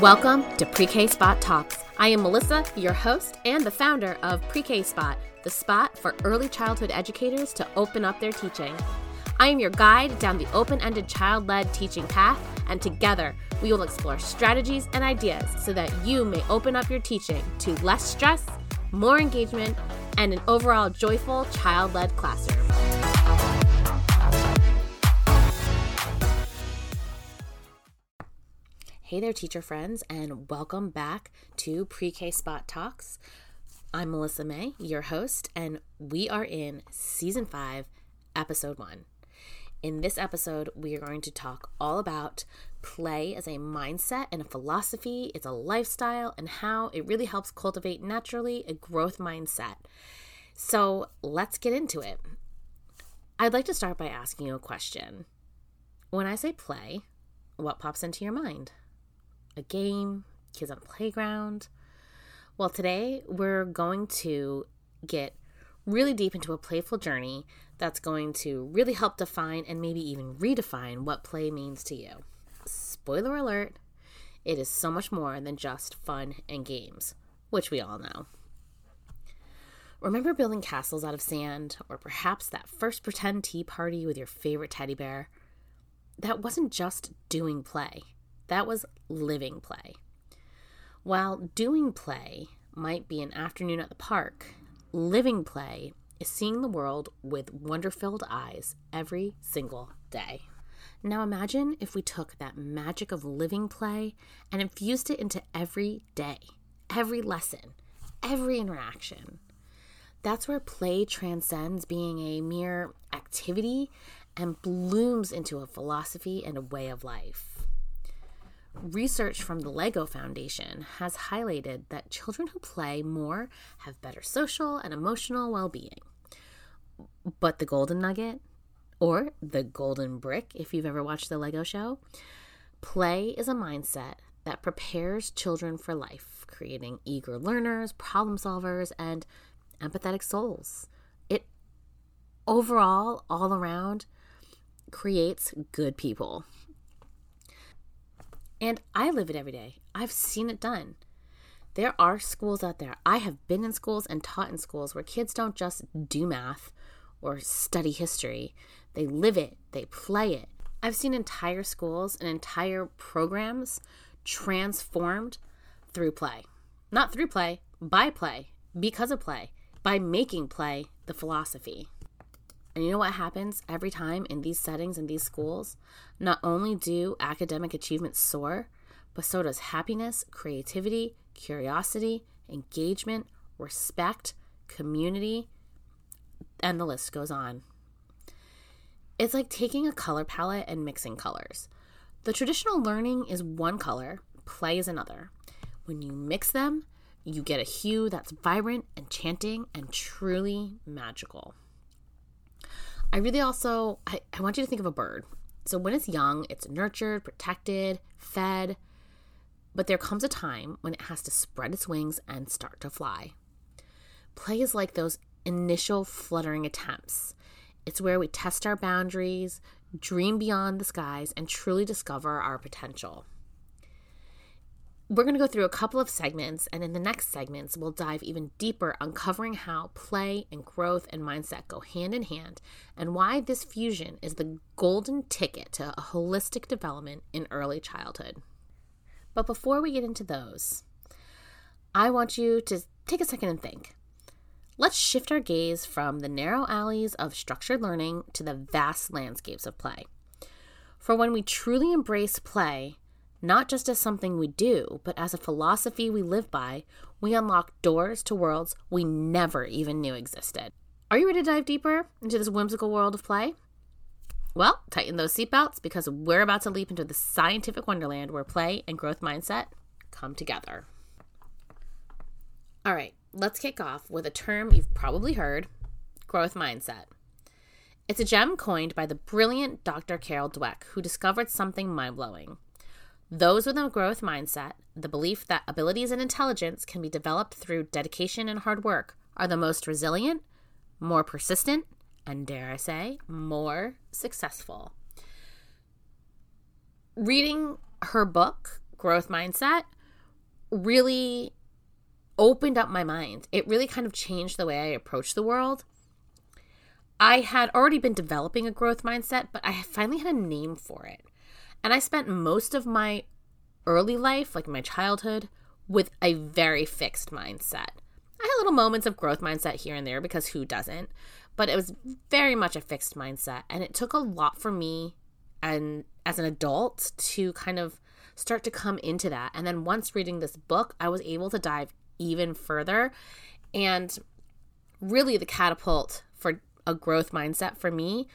Welcome to Pre K Spot Talks. I am Melissa, your host and the founder of Pre K Spot, the spot for early childhood educators to open up their teaching. I am your guide down the open ended child led teaching path, and together we will explore strategies and ideas so that you may open up your teaching to less stress, more engagement, and an overall joyful child led classroom. Hey there, teacher friends, and welcome back to Pre K Spot Talks. I'm Melissa May, your host, and we are in season five, episode one. In this episode, we are going to talk all about play as a mindset and a philosophy, it's a lifestyle, and how it really helps cultivate naturally a growth mindset. So let's get into it. I'd like to start by asking you a question. When I say play, what pops into your mind? A game, kids on a playground. Well, today we're going to get really deep into a playful journey that's going to really help define and maybe even redefine what play means to you. Spoiler alert, it is so much more than just fun and games, which we all know. Remember building castles out of sand, or perhaps that first pretend tea party with your favorite teddy bear? That wasn't just doing play. That was living play. While doing play might be an afternoon at the park, living play is seeing the world with wonder filled eyes every single day. Now imagine if we took that magic of living play and infused it into every day, every lesson, every interaction. That's where play transcends being a mere activity and blooms into a philosophy and a way of life. Research from the LEGO Foundation has highlighted that children who play more have better social and emotional well being. But the golden nugget, or the golden brick, if you've ever watched the LEGO show, play is a mindset that prepares children for life, creating eager learners, problem solvers, and empathetic souls. It overall, all around, creates good people. And I live it every day. I've seen it done. There are schools out there. I have been in schools and taught in schools where kids don't just do math or study history, they live it, they play it. I've seen entire schools and entire programs transformed through play. Not through play, by play, because of play, by making play the philosophy. And you know what happens every time in these settings in these schools? Not only do academic achievements soar, but so does happiness, creativity, curiosity, engagement, respect, community, and the list goes on. It's like taking a color palette and mixing colors. The traditional learning is one color, play is another. When you mix them, you get a hue that's vibrant, enchanting, and truly magical. I really also I, I want you to think of a bird. So when it's young, it's nurtured, protected, fed, but there comes a time when it has to spread its wings and start to fly. Play is like those initial fluttering attempts. It's where we test our boundaries, dream beyond the skies, and truly discover our potential we're going to go through a couple of segments, and in the next segments, we'll dive even deeper, uncovering how play and growth and mindset go hand in hand, and why this fusion is the golden ticket to a holistic development in early childhood. But before we get into those, I want you to take a second and think. Let's shift our gaze from the narrow alleys of structured learning to the vast landscapes of play. For when we truly embrace play, not just as something we do, but as a philosophy we live by, we unlock doors to worlds we never even knew existed. Are you ready to dive deeper into this whimsical world of play? Well, tighten those seatbelts because we're about to leap into the scientific wonderland where play and growth mindset come together. All right, let's kick off with a term you've probably heard growth mindset. It's a gem coined by the brilliant Dr. Carol Dweck, who discovered something mind blowing. Those with a growth mindset, the belief that abilities and intelligence can be developed through dedication and hard work, are the most resilient, more persistent, and dare I say, more successful. Reading her book, Growth Mindset, really opened up my mind. It really kind of changed the way I approach the world. I had already been developing a growth mindset, but I finally had a name for it. And I spent most of my early life, like my childhood, with a very fixed mindset. I had little moments of growth mindset here and there because who doesn't? But it was very much a fixed mindset. And it took a lot for me and as an adult to kind of start to come into that. And then once reading this book, I was able to dive even further. And really, the catapult for a growth mindset for me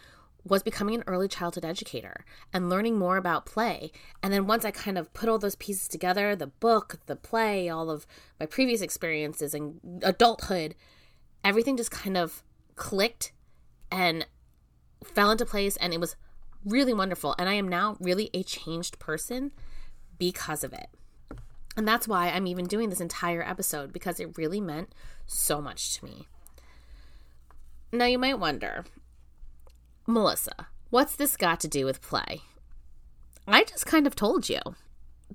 was becoming an early childhood educator and learning more about play. And then once I kind of put all those pieces together the book, the play, all of my previous experiences and adulthood everything just kind of clicked and fell into place. And it was really wonderful. And I am now really a changed person because of it. And that's why I'm even doing this entire episode because it really meant so much to me. Now, you might wonder, Melissa, what's this got to do with play? I just kind of told you.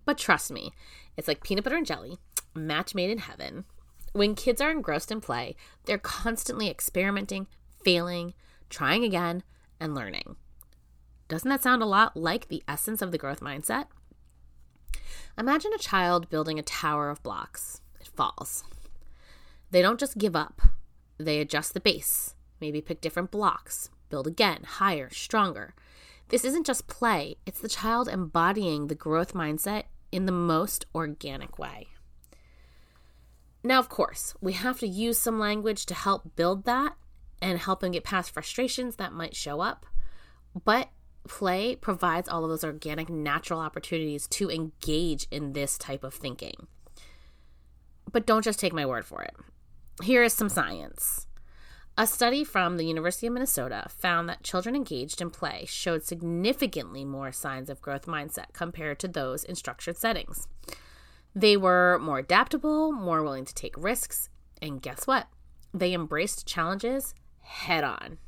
But trust me, it's like peanut butter and jelly, match made in heaven. When kids are engrossed in play, they're constantly experimenting, failing, trying again, and learning. Doesn't that sound a lot like the essence of the growth mindset? Imagine a child building a tower of blocks. It falls. They don't just give up, they adjust the base, maybe pick different blocks, build again, higher, stronger. This isn't just play, it's the child embodying the growth mindset in the most organic way. Now, of course, we have to use some language to help build that and help them get past frustrations that might show up. But play provides all of those organic, natural opportunities to engage in this type of thinking. But don't just take my word for it. Here is some science. A study from the University of Minnesota found that children engaged in play showed significantly more signs of growth mindset compared to those in structured settings. They were more adaptable, more willing to take risks, and guess what? They embraced challenges head on.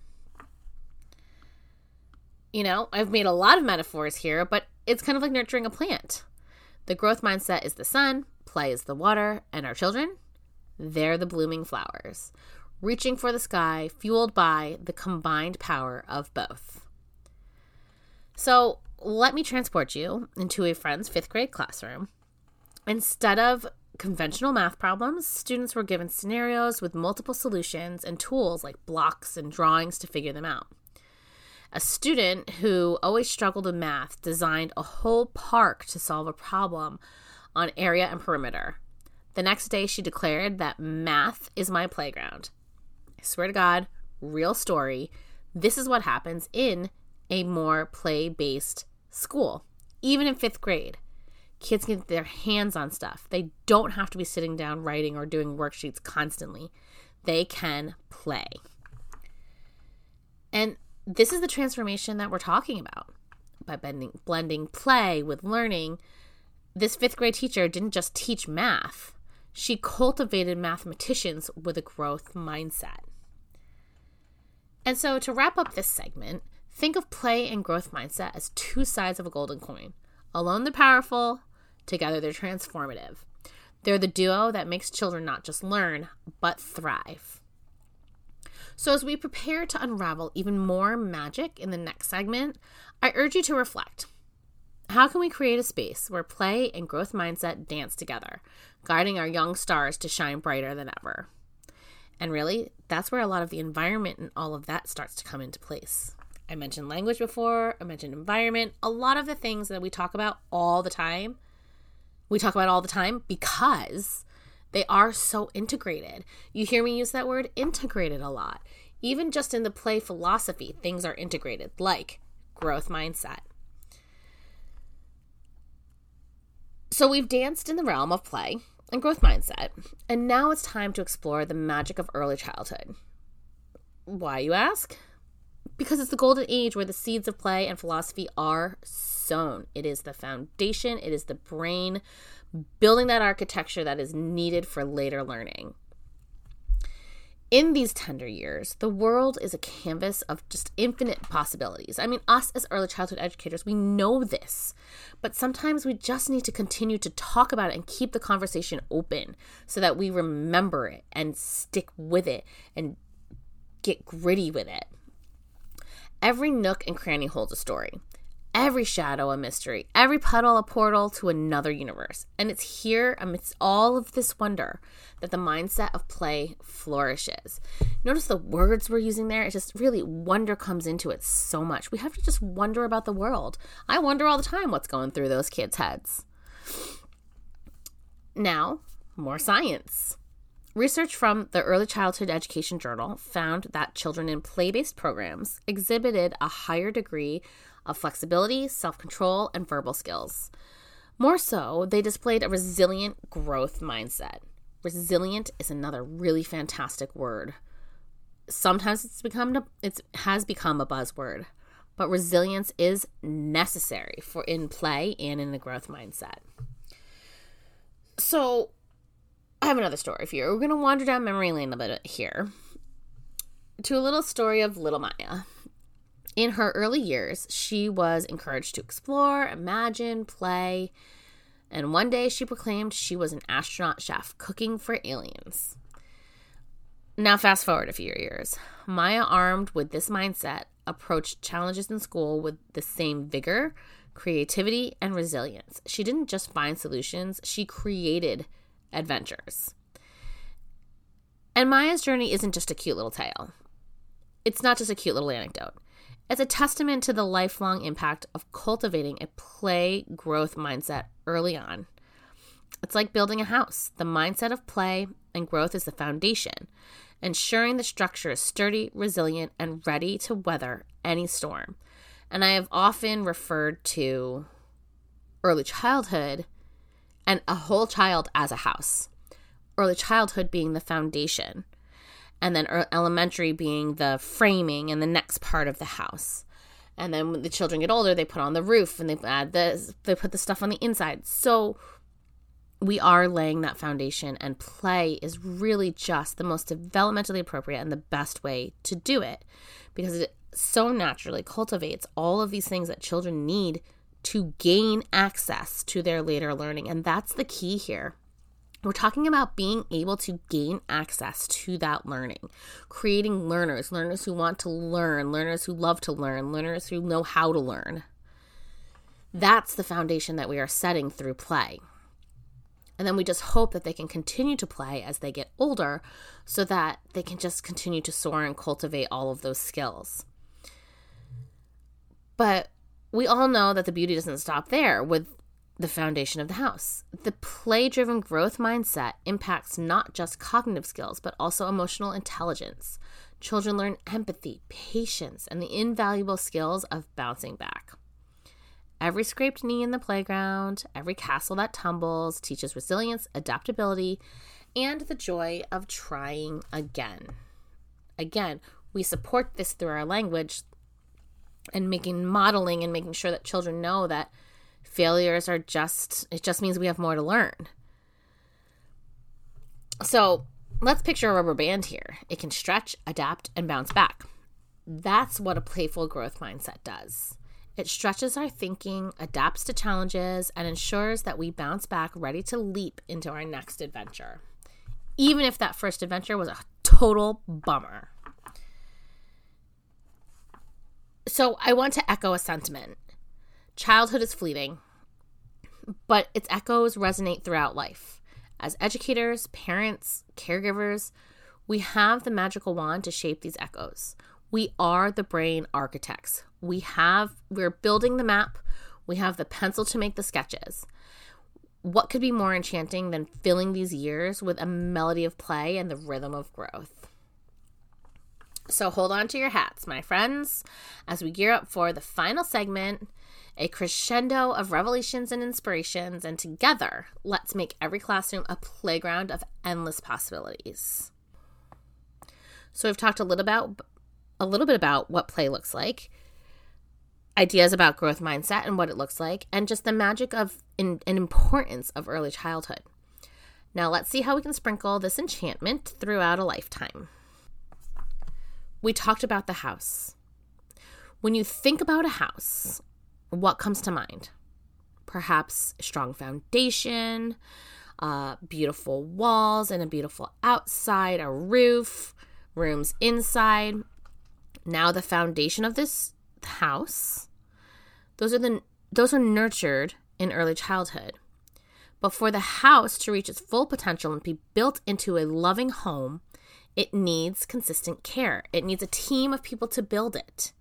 You know, I've made a lot of metaphors here, but it's kind of like nurturing a plant. The growth mindset is the sun, play is the water, and our children, they're the blooming flowers reaching for the sky, fueled by the combined power of both. So, let me transport you into a friend's fifth grade classroom. Instead of conventional math problems, students were given scenarios with multiple solutions and tools like blocks and drawings to figure them out. A student who always struggled with math designed a whole park to solve a problem on area and perimeter. The next day, she declared that math is my playground. I swear to God, real story. This is what happens in a more play based school, even in fifth grade. Kids can get their hands on stuff. They don't have to be sitting down writing or doing worksheets constantly. They can play. And this is the transformation that we're talking about by blending, blending play with learning. This fifth grade teacher didn't just teach math, she cultivated mathematicians with a growth mindset. And so, to wrap up this segment, think of play and growth mindset as two sides of a golden coin. Alone, they're powerful, together, they're transformative. They're the duo that makes children not just learn, but thrive. So, as we prepare to unravel even more magic in the next segment, I urge you to reflect. How can we create a space where play and growth mindset dance together, guiding our young stars to shine brighter than ever? And really, that's where a lot of the environment and all of that starts to come into place. I mentioned language before, I mentioned environment, a lot of the things that we talk about all the time. We talk about all the time because they are so integrated. You hear me use that word integrated a lot. Even just in the play philosophy, things are integrated, like growth mindset. So we've danced in the realm of play, and growth mindset. And now it's time to explore the magic of early childhood. Why, you ask? Because it's the golden age where the seeds of play and philosophy are sown. It is the foundation, it is the brain building that architecture that is needed for later learning. In these tender years, the world is a canvas of just infinite possibilities. I mean, us as early childhood educators, we know this, but sometimes we just need to continue to talk about it and keep the conversation open so that we remember it and stick with it and get gritty with it. Every nook and cranny holds a story every shadow a mystery, every puddle a portal to another universe. And it's here amidst all of this wonder that the mindset of play flourishes. Notice the words we're using there, it just really wonder comes into it so much. We have to just wonder about the world. I wonder all the time what's going through those kids' heads. Now, more science. Research from the Early Childhood Education Journal found that children in play based programs exhibited a higher degree of flexibility, self control, and verbal skills. More so, they displayed a resilient growth mindset. Resilient is another really fantastic word. Sometimes it's become it has become a buzzword, but resilience is necessary for in play and in the growth mindset. So, I have another story for you. We're going to wander down memory lane a bit here to a little story of little Maya. In her early years, she was encouraged to explore, imagine, play, and one day she proclaimed she was an astronaut chef cooking for aliens. Now, fast forward a few years. Maya, armed with this mindset, approached challenges in school with the same vigor, creativity, and resilience. She didn't just find solutions, she created adventures. And Maya's journey isn't just a cute little tale. It's not just a cute little anecdote. It's a testament to the lifelong impact of cultivating a play growth mindset early on. It's like building a house. The mindset of play and growth is the foundation, ensuring the structure is sturdy, resilient, and ready to weather any storm. And I have often referred to early childhood and a whole child as a house. Early childhood being the foundation and then er, elementary being the framing and the next part of the house. And then when the children get older, they put on the roof and they add the they put the stuff on the inside. So we are laying that foundation and play is really just the most developmentally appropriate and the best way to do it because it so naturally cultivates all of these things that children need to gain access to their later learning and that's the key here we're talking about being able to gain access to that learning, creating learners, learners who want to learn, learners who love to learn, learners who know how to learn. That's the foundation that we are setting through play. And then we just hope that they can continue to play as they get older so that they can just continue to soar and cultivate all of those skills. But we all know that the beauty doesn't stop there. With the foundation of the house. The play driven growth mindset impacts not just cognitive skills, but also emotional intelligence. Children learn empathy, patience, and the invaluable skills of bouncing back. Every scraped knee in the playground, every castle that tumbles teaches resilience, adaptability, and the joy of trying again. Again, we support this through our language and making modeling and making sure that children know that failures are just, it just means we have more to learn. So let's picture a rubber band here. It can stretch, adapt, and bounce back. That's what a playful growth mindset does. It stretches our thinking, adapts to challenges, and ensures that we bounce back ready to leap into our next adventure, even if that first adventure was a total bummer. So, I want to echo a sentiment Childhood is fleeting, but its echoes resonate throughout life. As educators, parents, caregivers, we have the magical wand to shape these echoes. We are the brain architects. We have we're building the map. We have the pencil to make the sketches. What could be more enchanting than filling these years with a melody of play and the rhythm of growth? So hold on to your hats, my friends, as we gear up for the final segment a crescendo of revelations and inspirations, and together, let's make every classroom a playground of endless possibilities. So, we've talked a little about a little bit about what play looks like, ideas about growth mindset and what it looks like, and just the magic of and importance of early childhood. Now, let's see how we can sprinkle this enchantment throughout a lifetime. we talked about the house. When you think about a house, what comes to mind? Perhaps strong foundation, uh, beautiful walls and a beautiful outside, a roof, rooms inside. Now the foundation of this house, those are the those are nurtured in early childhood. But for the house to reach its full potential and be built into a loving home, it needs consistent care. It needs a team of people to build it.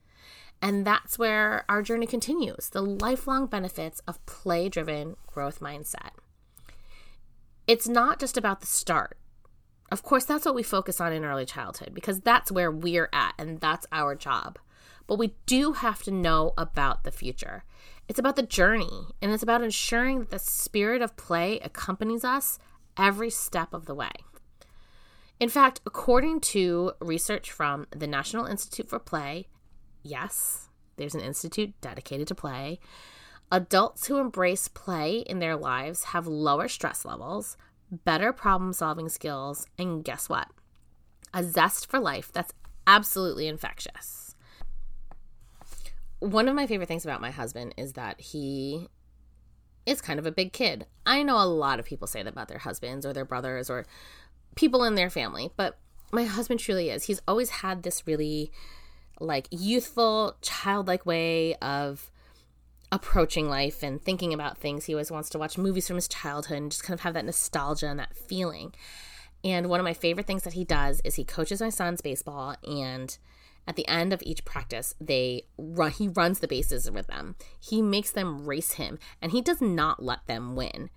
And that's where our journey continues the lifelong benefits of play driven growth mindset. It's not just about the start. Of course, that's what we focus on in early childhood because that's where we're at and that's our job. But we do have to know about the future. It's about the journey and it's about ensuring that the spirit of play accompanies us every step of the way. In fact, according to research from the National Institute for Play, yes, there's an institute dedicated to play. Adults who embrace play in their lives have lower stress levels, better problem solving skills, and guess what? A zest for life that's absolutely infectious. One of my favorite things about my husband is that he is kind of a big kid. I know a lot of people say that about their husbands or their brothers or people in their family, but my husband truly is. He's always had this really like youthful, childlike way of approaching life and thinking about things. He always wants to watch movies from his childhood and just kind of have that nostalgia and that feeling. And one of my favorite things that he does is he coaches my son's baseball and at the end of each practice they run he runs the bases with them. He makes them race him and he does not let them win.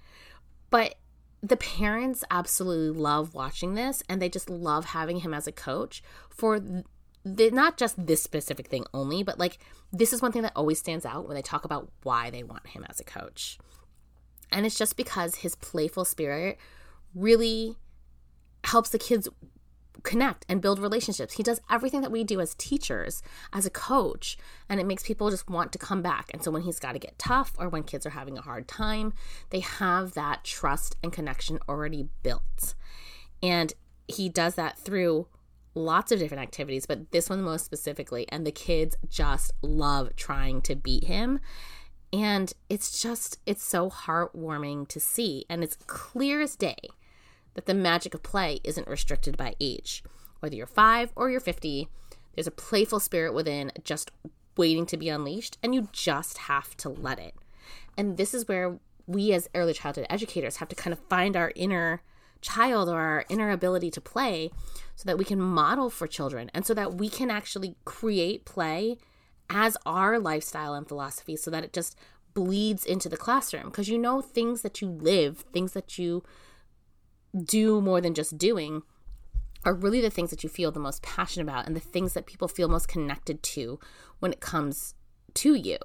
But the parents absolutely love watching this and they just love having him as a coach for the, not just this specific thing only, but like this is one thing that always stands out when they talk about why they want him as a coach. And it's just because his playful spirit really helps the kids connect and build relationships. He does everything that we do as teachers, as a coach, and it makes people just want to come back. And so when he's got to get tough or when kids are having a hard time, they have that trust and connection already built. And he does that through lots of different activities, but this one most specifically. And the kids just love trying to beat him. And it's just, it's so heartwarming to see. And it's clear as day that the magic of play isn't restricted by age. Whether you're five or you're 50, there's a playful spirit within just waiting to be unleashed, and you just have to let it. And this is where we, as early childhood educators, have to kind of find our inner child or our inner ability to play so that we can model for children and so that we can actually create play as our lifestyle and philosophy so that it just bleeds into the classroom because you know things that you live, things that you do more than just doing are really the things that you feel the most passionate about and the things that people feel most connected to when it comes to you.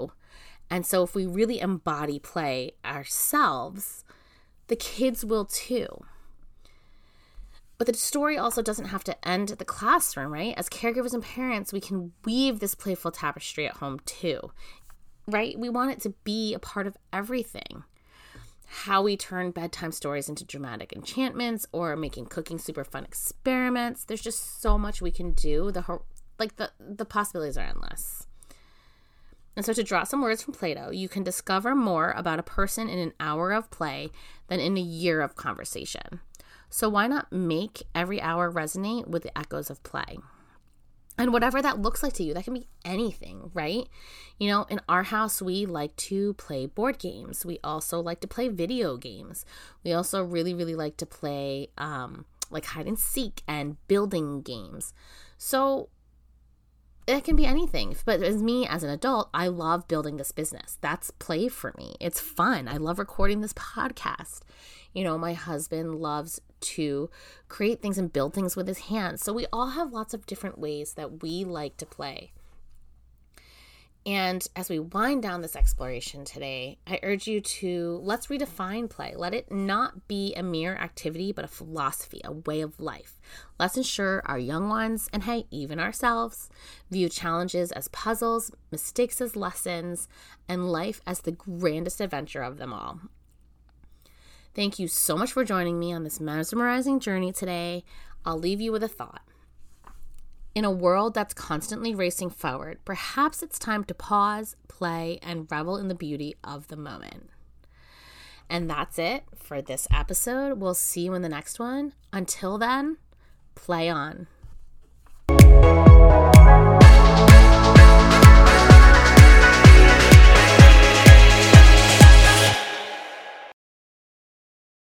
And so if we really embody play ourselves, the kids will too. But the story also doesn't have to end at the classroom, right? As caregivers and parents, we can weave this playful tapestry at home too, right? We want it to be a part of everything. How we turn bedtime stories into dramatic enchantments or making cooking super fun experiments. There's just so much we can do. The like the the possibilities are endless. And so to draw some words from Plato, you can discover more about a person in an hour of play than in a year of conversation. So why not make every hour resonate with the echoes of play? And whatever that looks like to you, that can be anything, right? You know, in our house, we like to play board games. We also like to play video games. We also really, really like to play um, like hide and seek and building games. So it can be anything. But as me as an adult, I love building this business. That's play for me. It's fun. I love recording this podcast. You know, my husband loves to create things and build things with his hands. So we all have lots of different ways that we like to play. And as we wind down this exploration today, I urge you to let's redefine play. Let it not be a mere activity, but a philosophy, a way of life. Let's ensure our young ones, and hey, even ourselves, view challenges as puzzles, mistakes as lessons, and life as the grandest adventure of them all. Thank you so much for joining me on this mesmerizing journey today. I'll leave you with a thought. In a world that's constantly racing forward, perhaps it's time to pause, play, and revel in the beauty of the moment. And that's it for this episode. We'll see you in the next one. Until then, play on.